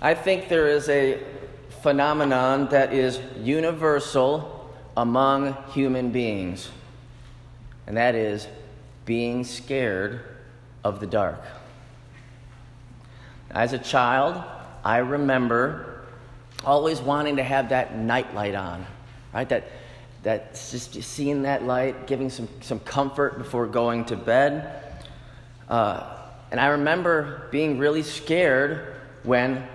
I think there is a phenomenon that is universal among human beings, and that is being scared of the dark. As a child, I remember always wanting to have that night light on, right? That, that just seeing that light, giving some, some comfort before going to bed. Uh, and I remember being really scared when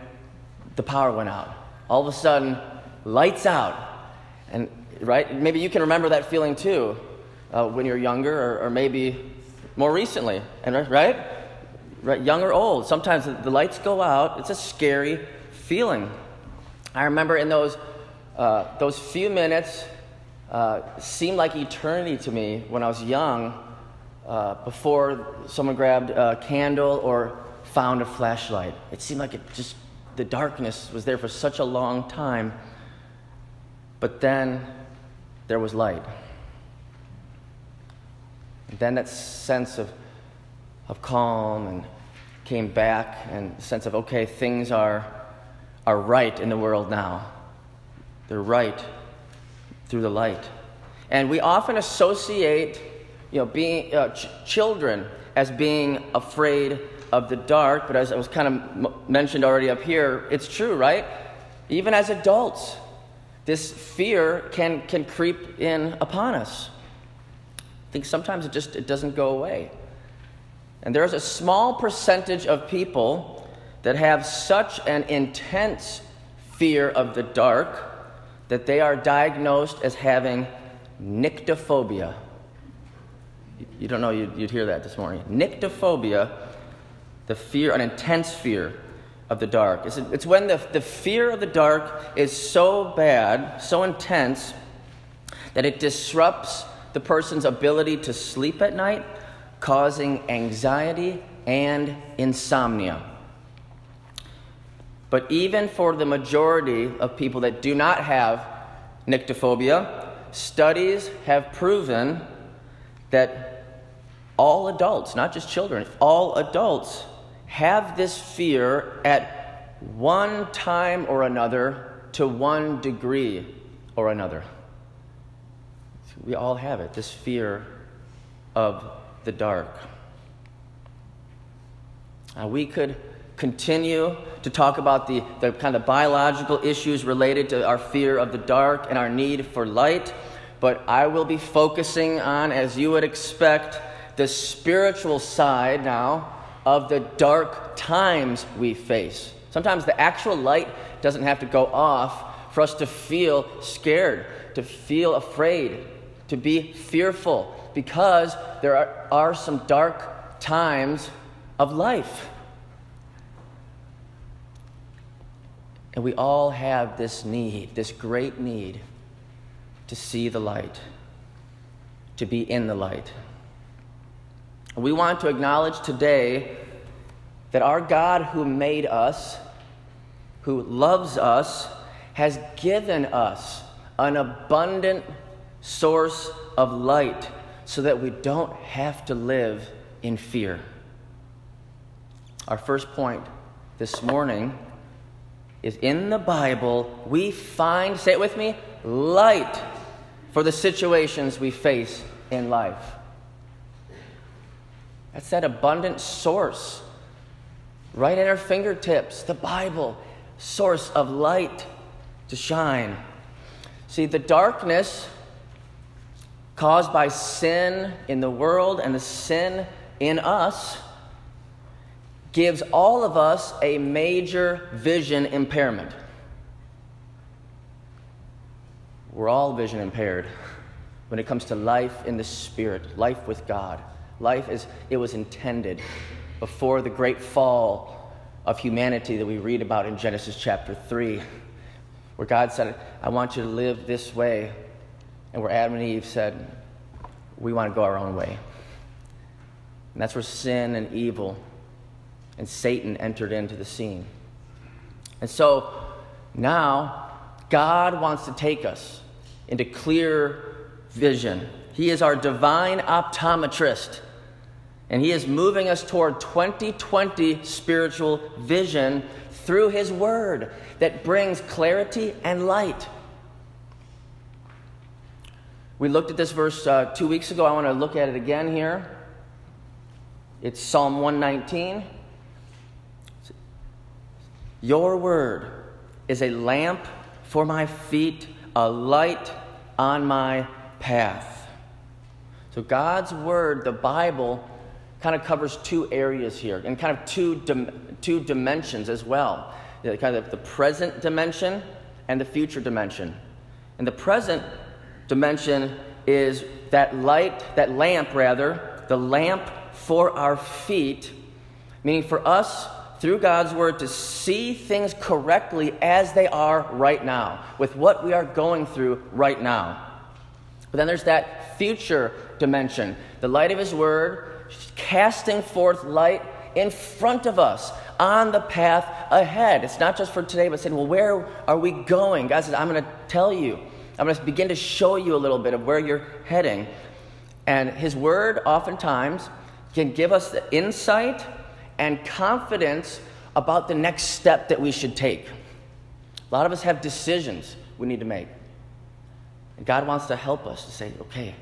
the power went out. All of a sudden, lights out. And, right? Maybe you can remember that feeling too uh, when you're younger or, or maybe more recently. And, right? right? Young or old. Sometimes the, lights go out. It's a scary feeling. I remember in those, uh, those few minutes uh, seemed like eternity to me when I was young uh, before someone grabbed a candle or found a flashlight. It seemed like it just, the darkness was there for such a long time. But then there was light. And then that sense of, of calm and came back and sense of, okay, things are, are right in the world now. They're right through the light. And we often associate you know, being uh, ch- children as being afraid of the dark, but as I was kind of mentioned already up here, it's true, right? Even as adults, this fear can, can creep in upon us. I think sometimes it just it doesn't go away. And there's a small percentage of people that have such an intense fear of the dark that they are diagnosed as having nyctophobia. You don't know, you'd, you'd hear that this morning. Nyctophobia, the fear, an intense fear of the dark. It's, it's when the, the fear of the dark is so bad, so intense, that it disrupts the person's ability to sleep at night, causing anxiety and insomnia. But even for the majority of people that do not have nyctophobia, studies have proven that all adults, not just children, all adults have this fear at one time or another to one degree or another. We all have it, this fear of the dark. Now, we could continue to talk about the, the kind of biological issues related to our fear of the dark and our need for light but I will be focusing on, as you would expect, the spiritual side now of the dark times we face. Sometimes the actual light doesn't have to go off for us to feel scared, to feel afraid, to be fearful, because there are, are some dark times of life. And we all have this need, this great need to see the light, to be in the light. We want to acknowledge today that our God who made us, who loves us, has given us an abundant source of light so that we don't have to live in fear. Our first point this morning is in the Bible, we find, say it with me, light for the situations we face in life. That's that abundant source right at our fingertips, the Bible, source of light to shine. See, the darkness caused by sin in the world and the sin in us gives all of us a major vision impairment. We're all vision impaired when it comes to life in the Spirit, life with God. Life as it was intended before the great fall of humanity that we read about in Genesis chapter 3, where God said, I want you to live this way. And where Adam and Eve said, We want to go our own way. And that's where sin and evil and Satan entered into the scene. And so now, God wants to take us into clear vision. He is our divine optometrist. And He is moving us toward 2020 spiritual vision through His Word that brings clarity and light. We looked at this verse uh, two weeks ago. I want to look at it again here. It's Psalm 119. Your word is a lamp for my feet, a light on my path. So, God's word, the Bible, kind of covers two areas here and kind of two, dim- two dimensions as well kind of the present dimension and the future dimension. And the present dimension is that light, that lamp rather, the lamp for our feet, meaning for us through God's word to see things correctly as they are right now, with what we are going through right now. But then there's that future dimension, the light of His word casting forth light in front of us on the path ahead. It's not just for today, but saying, well, where are we going? God says, I'm going to tell you. I'm going to begin to show you a little bit of where you're heading. And His Word oftentimes can give us the insight and confidence about the next step that we should take. A lot of us have decisions we need to make. And God wants to help us to say, okay,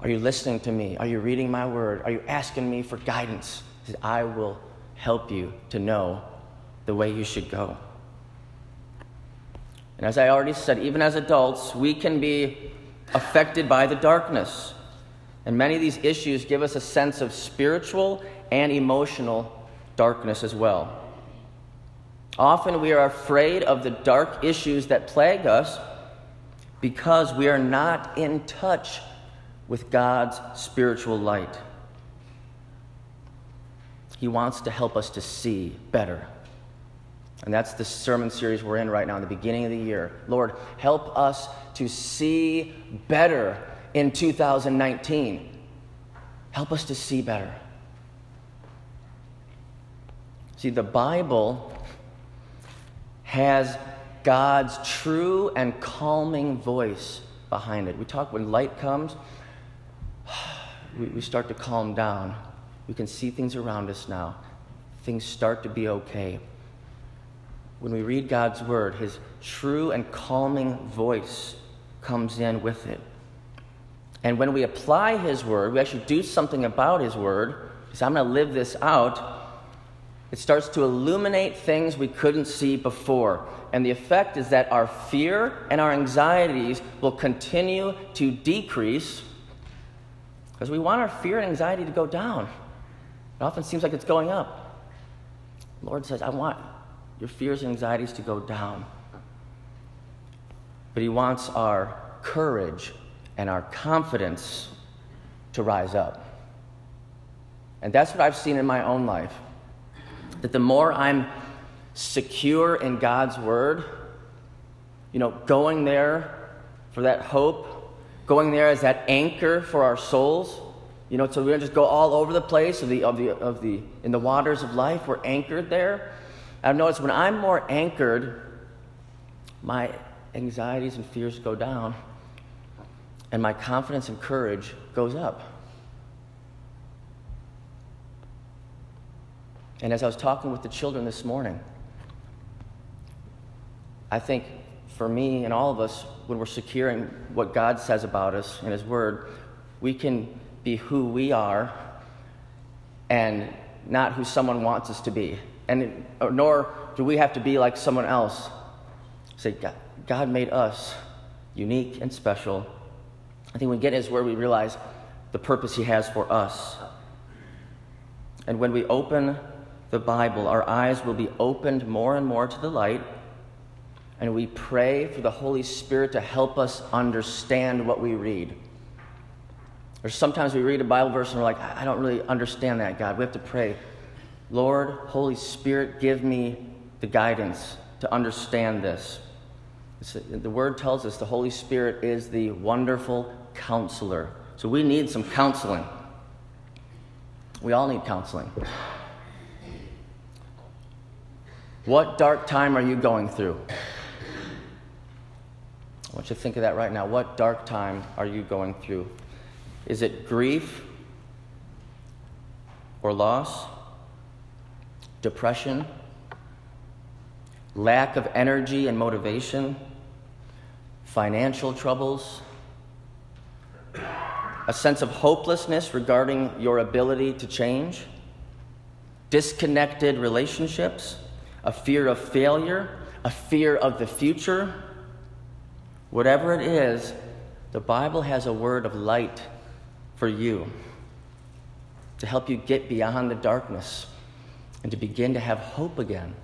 are you listening to me? Are you reading my word? Are you asking me for guidance? He says, I will help you to know the way you should go. And as I already said, even as adults, we can be affected by the darkness. And many of these issues give us a sense of spiritual and emotional darkness as well. Often we are afraid of the dark issues that plague us because we are not in touch with God's spiritual light. He wants to help us to see better. And that's the sermon series we're in right now, in the beginning of the year. Lord, help us to see better in 2019. Help us to see better. See, the Bible has God's true and calming voice behind it. We talk when light comes, we, we start to calm down. We can see things around us now. Things start to be okay. When we read God's word, his true and calming voice comes in with it. And when we apply his word, we actually do something about his word, because I'm going to live this out, it starts to illuminate things we couldn't see before. And the effect is that our fear and our anxieties will continue to decrease because we want our fear and anxiety to go down. It often seems like it's going up. The Lord says, I want your fears and anxieties to go down. But He wants our courage and our confidence to rise up. And that's what I've seen in my own life. That the more I'm secure in God's Word, you know, going there for that hope, going there as that anchor for our souls, you know, so we don't just go all over the place of the, of the, of the, in the waters of life. We're anchored there. I've noticed when I'm more anchored, my anxieties and fears go down, and my confidence and courage goes up. And as I was talking with the children this morning, I think for me and all of us, when we're securing what God says about us in His Word, we can be who we are and not who someone wants us to be. And uh, nor do we have to be like someone else. Say, God, God made us unique and special. I think when we get His Word, we realize the purpose He has for us. And when we open the Bible, our eyes will be opened more and more to the light. And we pray for the Holy Spirit to help us understand what we read. Or sometimes we read a Bible verse and we're like, I don't really understand that, God. We have to pray, Lord, Holy Spirit, give me the guidance to understand this. The word tells us the Holy Spirit is the wonderful counselor. So we need some counseling. We all need counseling. What dark time are you going through? I want you to think of that right now. What dark time are you going through? Is it grief? or loss, depression, lack of energy and motivation, financial troubles, a sense of hopelessness regarding your ability to change, disconnected relationships, a fear of failure, a fear of the future, whatever it is, the Bible has a word of light for you to help you get beyond the darkness and to begin to have hope again.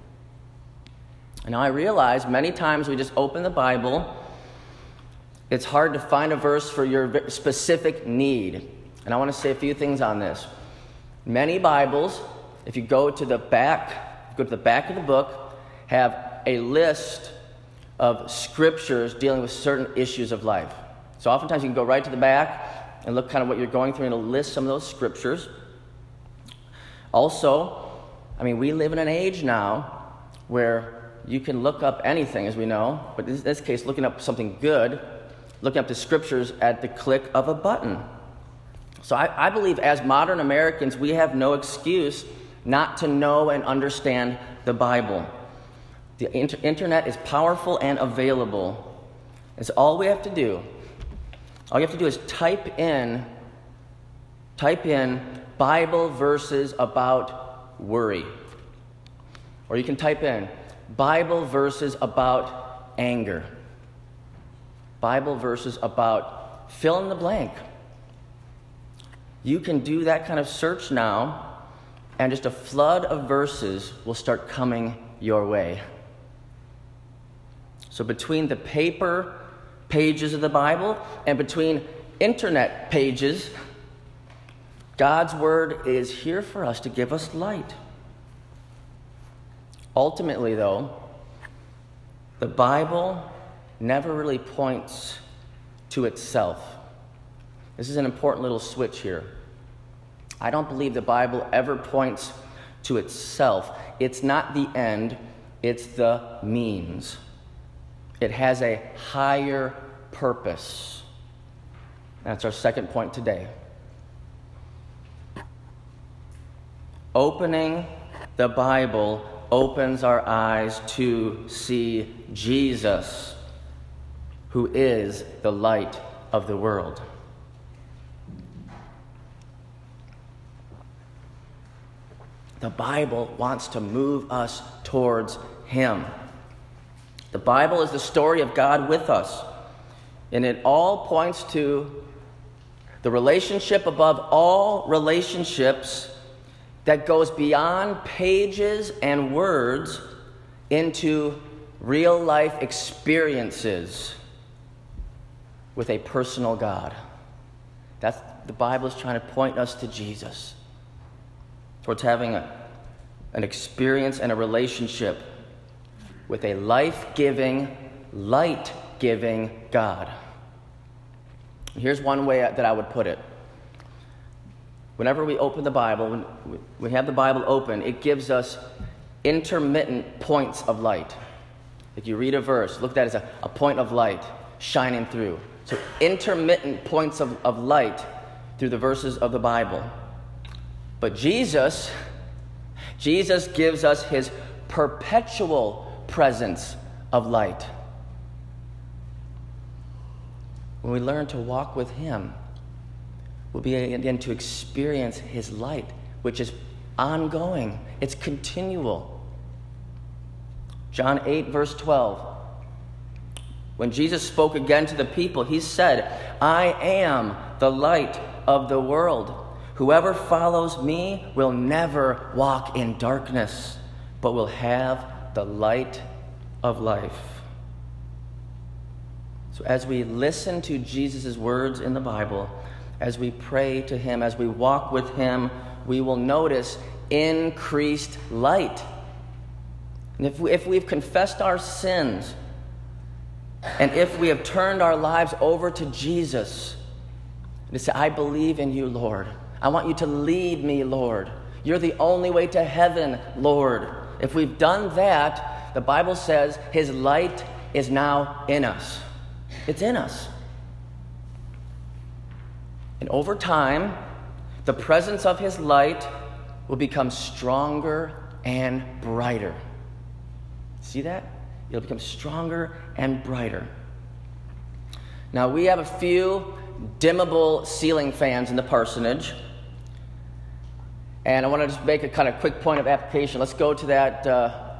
And I realize many times we just open the Bible, it's hard to find a verse for your specific need. And I want to say a few things on this. Many Bibles, if you go to the back, go to the back of the book, have a list of scriptures dealing with certain issues of life. So oftentimes you can go right to the back and look kind of what you're going through and it'll list some of those scriptures. Also, I mean, we live in an age now where you can look up anything, as we know, but in this case, looking up something good, looking up the scriptures at the click of a button. So I, I believe as modern Americans, we have no excuse not to know and understand the Bible. The inter- internet is powerful and available. It's all we have to do. All you have to do is type in, type in Bible verses about worry. Or you can type in Bible verses about anger. Bible verses about fill in the blank. You can do that kind of search now, and just a flood of verses will start coming your way. So, between the paper pages of the Bible and between internet pages, God's Word is here for us to give us light. Ultimately, though, the Bible never really points to itself. This is an important little switch here. I don't believe the Bible ever points to itself. It's not the end, it's the means. It has a higher purpose. That's our second point today. Opening the Bible opens our eyes to see Jesus, who is the light of the world. The Bible wants to move us towards Him. The Bible is the story of God with us, and it all points to the relationship above all relationships that goes beyond pages and words into real life experiences with a personal God. That's the Bible is trying to point us to Jesus, towards having a, an experience and a relationship with a life giving, light giving God. Here's one way that I would put it. Whenever we open the Bible, when we have the Bible open, it gives us intermittent points of light. If you read a verse, look at that as a, a point of light shining through. So, intermittent points of, of light through the verses of the Bible. But Jesus, Jesus gives us his perpetual presence of light. When we learn to walk with him, we'll begin to experience His light, which is ongoing, it's continual. John 8, verse 12. When Jesus spoke again to the people, he said, I am the light of the world. Whoever follows me will never walk in darkness, but will have the light of life. So, as we listen to Jesus' words in the Bible, as we pray to Him, as we walk with Him, we will notice increased light. And if, we, if we've confessed our sins, and if we have turned our lives over to Jesus, to say, I believe in you, Lord. I want you to lead me, Lord. You're the only way to heaven, Lord. If we've done that, the Bible says His light is now in us. It's in us. And over time, the presence of His light will become stronger and brighter. See that? It'll become stronger and brighter. Now, we have a few dimmable ceiling fans in the parsonage. And I want to just make a kind of quick point of application. Let's go to that. Uh,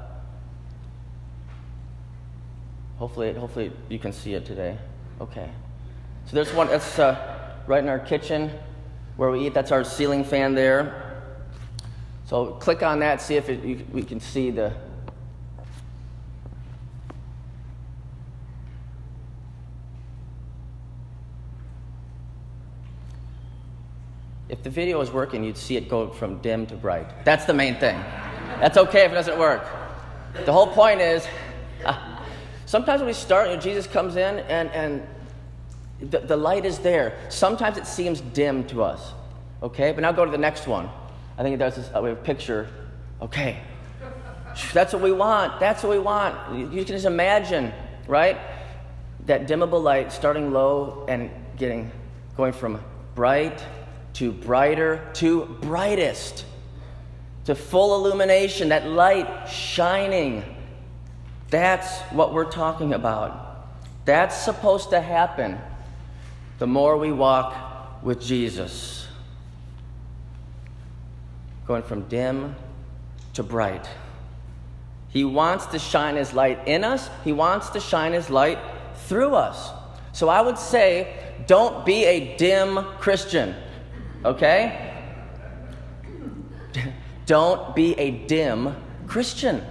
hopefully, hopefully you can see it today. Okay. So there's one that's uh, right in our kitchen where we eat. That's our ceiling fan there. So click on that, see if it, you, we can see the. If the video was working, you'd see it go from dim to bright. That's the main thing. That's okay if it doesn't work. The whole point is uh, sometimes when we start, you know, Jesus comes in and, and the, the light is there. Sometimes it seems dim to us. Okay? But now go to the next one. I think it does this, uh, we have a picture. Okay. That's what we want. That's what we want. You, you can just imagine, right? That dimmable light starting low and getting going from bright to brighter to brightest to full illumination, that light shining. That's what we're talking about. That's supposed to happen the more we walk with Jesus. Going from dim to bright. He wants to shine His light in us, He wants to shine His light through us. So I would say, don't be a dim Christian, okay? Don't be a dim Christian.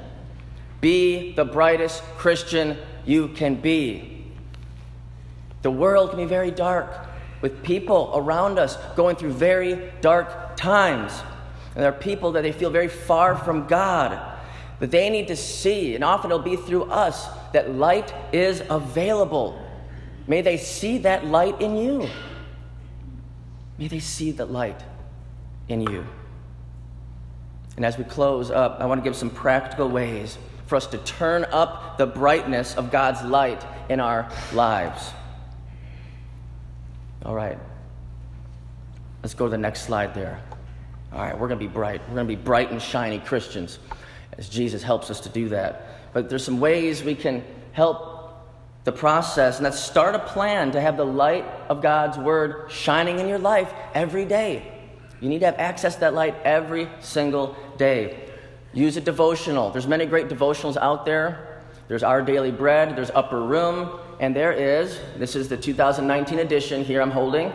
Be the brightest Christian you can be. The world can be very dark with people around us going through very dark times. And there are people that they feel very far from God, but they need to see, and often it'll be through us, that light is available. May they see that light in you. May they see the light in you. And as we close up, I want to give some practical ways for us to turn up the brightness of God's light in our lives. All right. Let's go to the next slide there. All right, we're going to be bright. We're going to be bright and shiny Christians as Jesus helps us to do that. But there's some ways we can help the process, and that's start a plan to have the light of God's Word shining in your life every day. You need to have access to that light every single day. Use a devotional. There's many great devotionals out there. There's Our Daily Bread, there's Upper Room, and there is, this is the 2019 edition here I'm holding,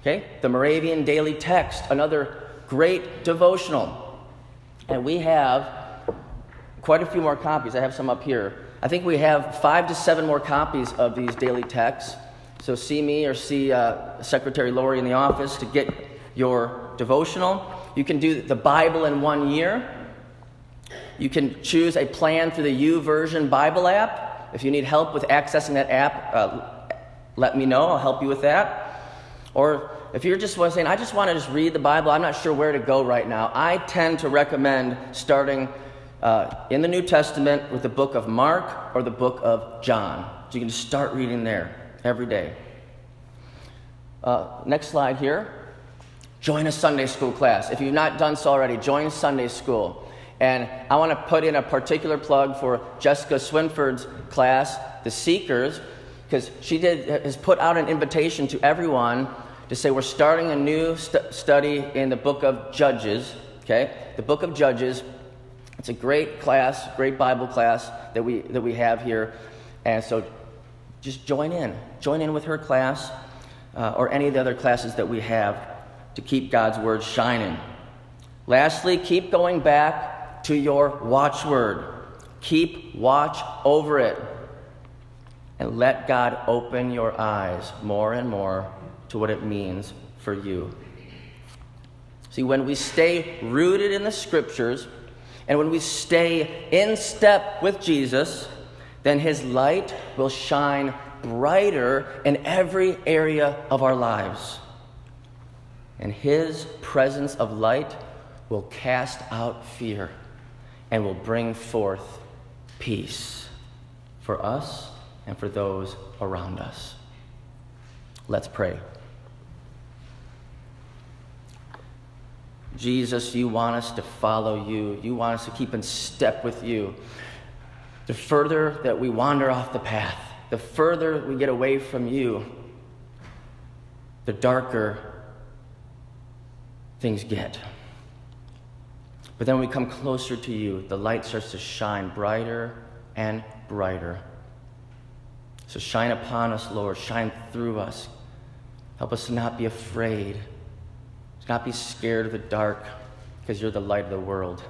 okay, the Moravian Daily Text, another great devotional. And we have quite a few more copies. I have some up here. I think we have five to seven more copies of these daily texts. So see me or see uh, Secretary Lori in the office to get your devotional. You can do the Bible in one year. You can choose a plan through the YouVersion Bible app. If you need help with accessing that app, uh, let me know. I'll help you with that. Or if you're just saying, I just want to just read the Bible, I'm not sure where to go right now, I tend to recommend starting uh, in the New Testament with the book of Mark or the book of John. So you can just start reading there every day. Uh, next slide here. Join a Sunday school class. If you've not done so already, join Sunday school. And I want to put in a particular plug for Jessica Swinford's class, The Seekers, because she did, has put out an invitation to everyone to say we're starting a new st- study in the book of Judges. Okay? The book of Judges. It's a great class, great Bible class that we, that we have here. And so just join in. Join in with her class uh, or any of the other classes that we have to keep God's word shining. Lastly, keep going back to your watchword. Keep watch over it. And let God open your eyes more and more to what it means for you. See, when we stay rooted in the scriptures and when we stay in step with Jesus, then his light will shine brighter in every area of our lives and his presence of light will cast out fear and will bring forth peace for us and for those around us. Let's pray. Jesus, you want us to follow you. You want us to keep in step with you. The further that we wander off the path, the further we get away from you, the darker things get. But then we come closer to you, the light starts to shine brighter and brighter. So shine upon us, Lord. Shine through us. Help us to not be afraid, to not be scared of the dark, because you're the light of the world.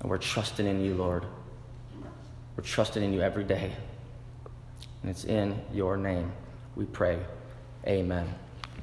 And we're trusting in you, Lord. We're trusting in you every day. And it's in your name we pray. Amen.